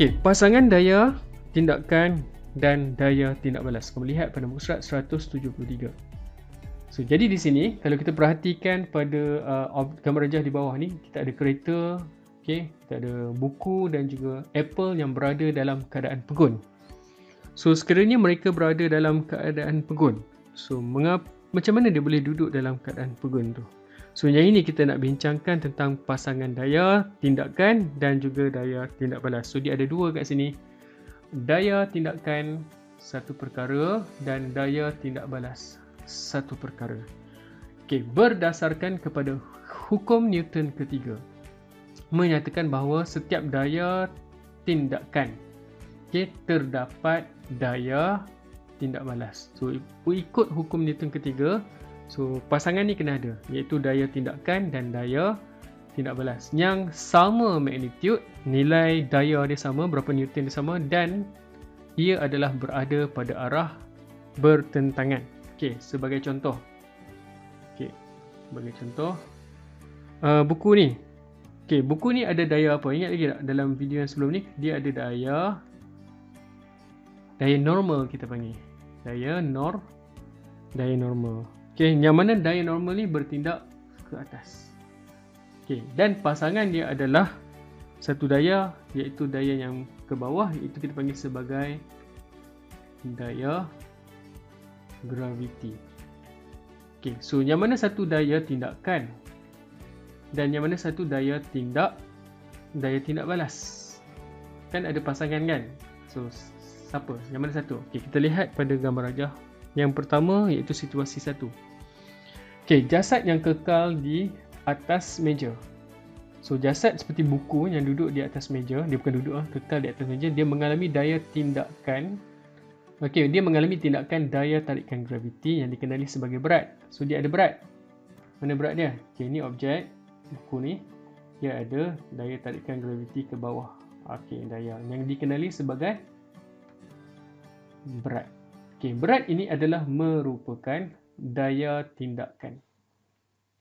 Okey, pasangan daya tindakan dan daya tindak balas. Kamu lihat pada muka surat 173. So, jadi di sini kalau kita perhatikan pada uh, gambar rajah di bawah ni, kita ada kereta, okay, kita ada buku dan juga apple yang berada dalam keadaan pegun. So, sekiranya mereka berada dalam keadaan pegun. So, mengapa macam mana dia boleh duduk dalam keadaan pegun tu? So, yang ini kita nak bincangkan tentang pasangan daya, tindakan dan juga daya tindak balas. So, dia ada dua kat sini daya tindakan satu perkara dan daya tindak balas satu perkara. Okey, berdasarkan kepada hukum Newton ketiga menyatakan bahawa setiap daya tindakan okey terdapat daya tindak balas. So ikut hukum Newton ketiga, so pasangan ni kena ada iaitu daya tindakan dan daya tindak balas. Yang sama magnitude nilai daya dia sama berapa newton dia sama dan ia adalah berada pada arah bertentangan. Okey sebagai contoh. Okey sebagai contoh. Uh, buku ni. Okey buku ni ada daya apa? Ingat lagi tak? Dalam video yang sebelum ni dia ada daya daya normal kita panggil. Daya nor daya normal okey yang mana daya normal ni bertindak ke atas Okey, dan pasangan dia adalah satu daya iaitu daya yang ke bawah itu kita panggil sebagai daya graviti. Okey, so yang mana satu daya tindakan dan yang mana satu daya tindak daya tindak balas. Kan ada pasangan kan? So siapa? Yang mana satu? Okey, kita lihat pada gambar rajah. Yang pertama iaitu situasi satu. Okey, jasad yang kekal di atas meja. So jasad seperti buku yang duduk di atas meja, dia bukan duduk ah, kekal di atas meja, dia mengalami daya tindakan Okey, dia mengalami tindakan daya tarikan graviti yang dikenali sebagai berat. So dia ada berat. Mana berat dia? Okey, ini objek buku ni. Dia ada daya tarikan graviti ke bawah. Okey, daya yang dikenali sebagai berat. Okey, berat ini adalah merupakan daya tindakan.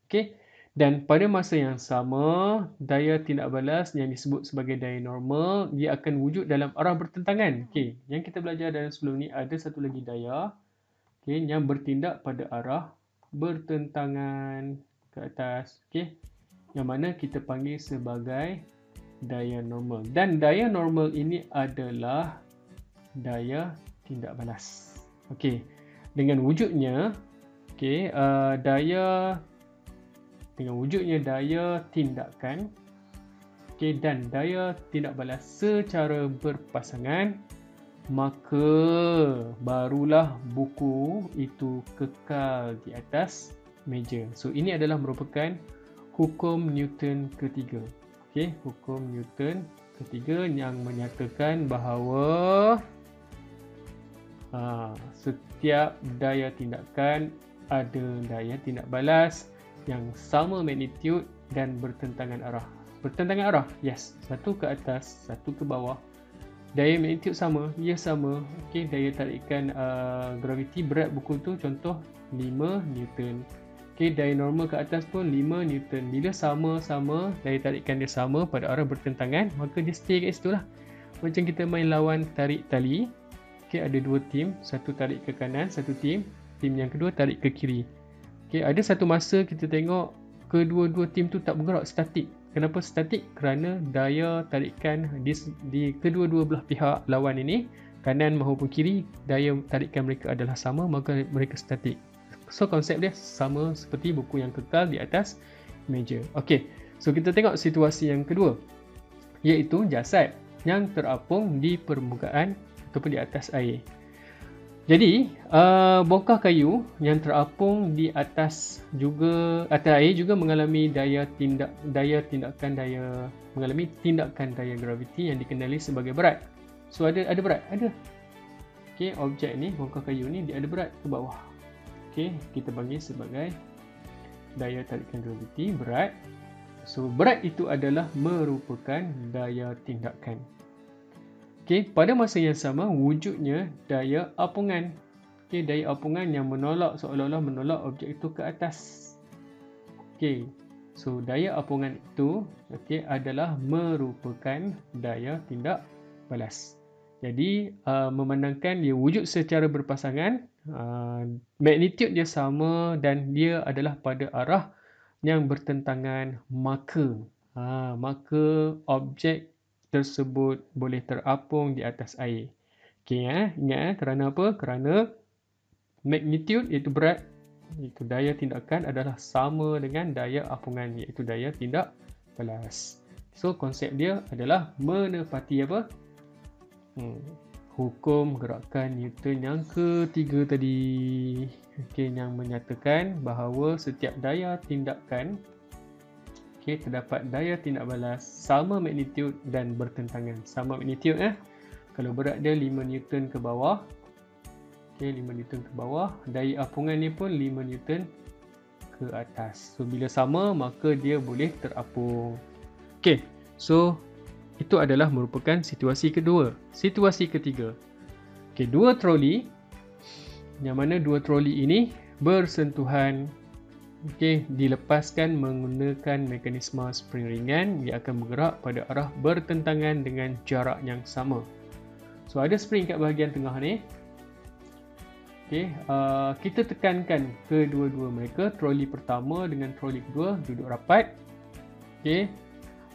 Okey. Dan pada masa yang sama, daya tindak balas yang disebut sebagai daya normal, dia akan wujud dalam arah bertentangan. Okay. Yang kita belajar dalam sebelum ni, ada satu lagi daya okay, yang bertindak pada arah bertentangan ke atas. Okay. Yang mana kita panggil sebagai daya normal. Dan daya normal ini adalah daya tindak balas. Okay. Dengan wujudnya, okay, uh, daya dengan wujudnya daya tindakan okay, dan daya tindak balas secara berpasangan maka barulah buku itu kekal di atas meja. So ini adalah merupakan hukum Newton ketiga. Okey, hukum Newton ketiga yang menyatakan bahawa ha, setiap daya tindakan ada daya tindak balas yang sama magnitude dan bertentangan arah. Bertentangan arah? Yes. Satu ke atas, satu ke bawah. Daya magnitude sama? Ya sama. Okey, daya tarikan uh, graviti berat buku tu contoh 5 Newton. Okey, daya normal ke atas pun 5 Newton. Bila sama-sama daya tarikan dia sama pada arah bertentangan, maka dia stay kat situ lah. Macam kita main lawan tarik tali. Okey, ada dua tim. Satu tarik ke kanan, satu tim. Tim yang kedua tarik ke kiri. Okay, ada satu masa kita tengok kedua-dua tim tu tak bergerak statik. Kenapa statik? Kerana daya tarikan di, di kedua-dua belah pihak lawan ini kanan maupun kiri daya tarikan mereka adalah sama maka mereka statik. So konsep dia sama seperti buku yang kekal di atas meja. Okey. So kita tengok situasi yang kedua iaitu jasad yang terapung di permukaan ataupun di atas air. Jadi, uh, bongkah kayu yang terapung di atas juga atas air juga mengalami daya tindak daya tindakan daya mengalami tindakan daya graviti yang dikenali sebagai berat. So ada ada berat, ada. Okey, objek ni bongkah kayu ni dia ada berat ke bawah. Okey, kita panggil sebagai daya tarikan graviti berat. So berat itu adalah merupakan daya tindakan. Okey, pada masa yang sama wujudnya daya apungan. Okey, daya apungan yang menolak seolah-olah menolak objek itu ke atas. Okey. So daya apungan itu okey adalah merupakan daya tindak balas. Jadi uh, memandangkan dia wujud secara berpasangan, uh, magnitude dia sama dan dia adalah pada arah yang bertentangan maka uh, maka objek tersebut boleh terapung di atas air. Okey eh, ingat eh kerana apa? Kerana magnitude iaitu berat iaitu daya tindakan adalah sama dengan daya apungan iaitu daya tindak balas. So konsep dia adalah menepati apa? Hmm, hukum gerakan Newton yang ketiga tadi. Okey yang menyatakan bahawa setiap daya tindakan okey terdapat daya tindak balas sama magnitude dan bertentangan. Sama magnitude eh. Kalau berat dia 5 Newton ke bawah. Okey 5 Newton ke bawah, daya apungan ni pun 5 Newton ke atas. So bila sama maka dia boleh terapung. Okey. So itu adalah merupakan situasi kedua. Situasi ketiga. Okey, dua troli yang mana dua troli ini bersentuhan okey dilepaskan menggunakan mekanisme spring ringan ia akan bergerak pada arah bertentangan dengan jarak yang sama. So ada spring kat bahagian tengah ni. Okey, uh, kita tekankan kedua-dua mereka, troli pertama dengan troli kedua duduk rapat. Okey,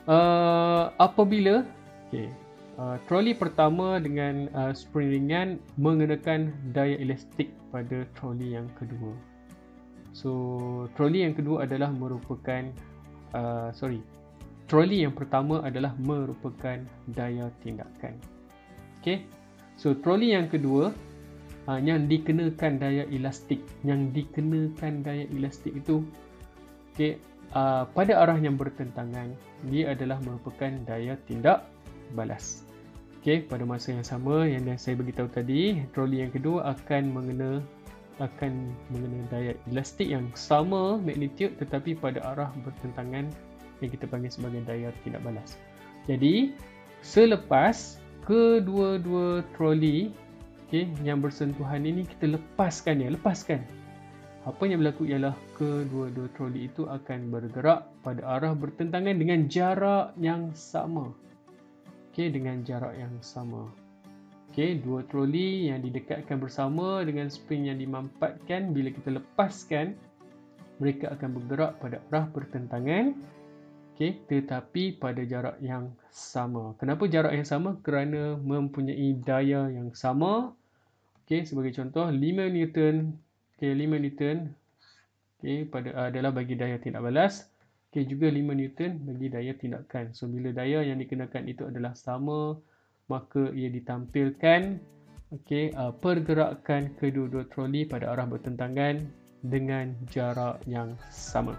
Uh, apabila okay, uh, troli pertama dengan uh, spring ringan mengenakan daya elastik pada troli yang kedua. So troli yang kedua adalah merupakan uh, sorry troli yang pertama adalah merupakan daya tindakan. Okay, so troli yang kedua uh, yang dikenakan daya elastik, yang dikenakan daya elastik itu, okay, uh, pada arah yang bertentangan dia adalah merupakan daya tindak balas. Okey, pada masa yang sama yang saya beritahu tadi, troli yang kedua akan mengena akan mengena daya elastik yang sama magnitude tetapi pada arah bertentangan yang kita panggil sebagai daya tindak balas. Jadi, selepas kedua-dua troli okey yang bersentuhan ini kita lepaskan dia, lepaskan apa yang berlaku ialah kedua-dua troli itu akan bergerak pada arah bertentangan dengan jarak yang sama. Okey, dengan jarak yang sama. Okey, dua troli yang didekatkan bersama dengan spring yang dimampatkan bila kita lepaskan mereka akan bergerak pada arah bertentangan. Okey, tetapi pada jarak yang sama. Kenapa jarak yang sama? Kerana mempunyai daya yang sama. Okey, sebagai contoh 5 Newton Okey, 5 Newton okey pada adalah bagi daya tindak balas. Okey, juga 5 Newton bagi daya tindakan. So bila daya yang dikenakan itu adalah sama, maka ia ditampilkan okey uh, pergerakan kedua-dua troli pada arah bertentangan dengan jarak yang sama.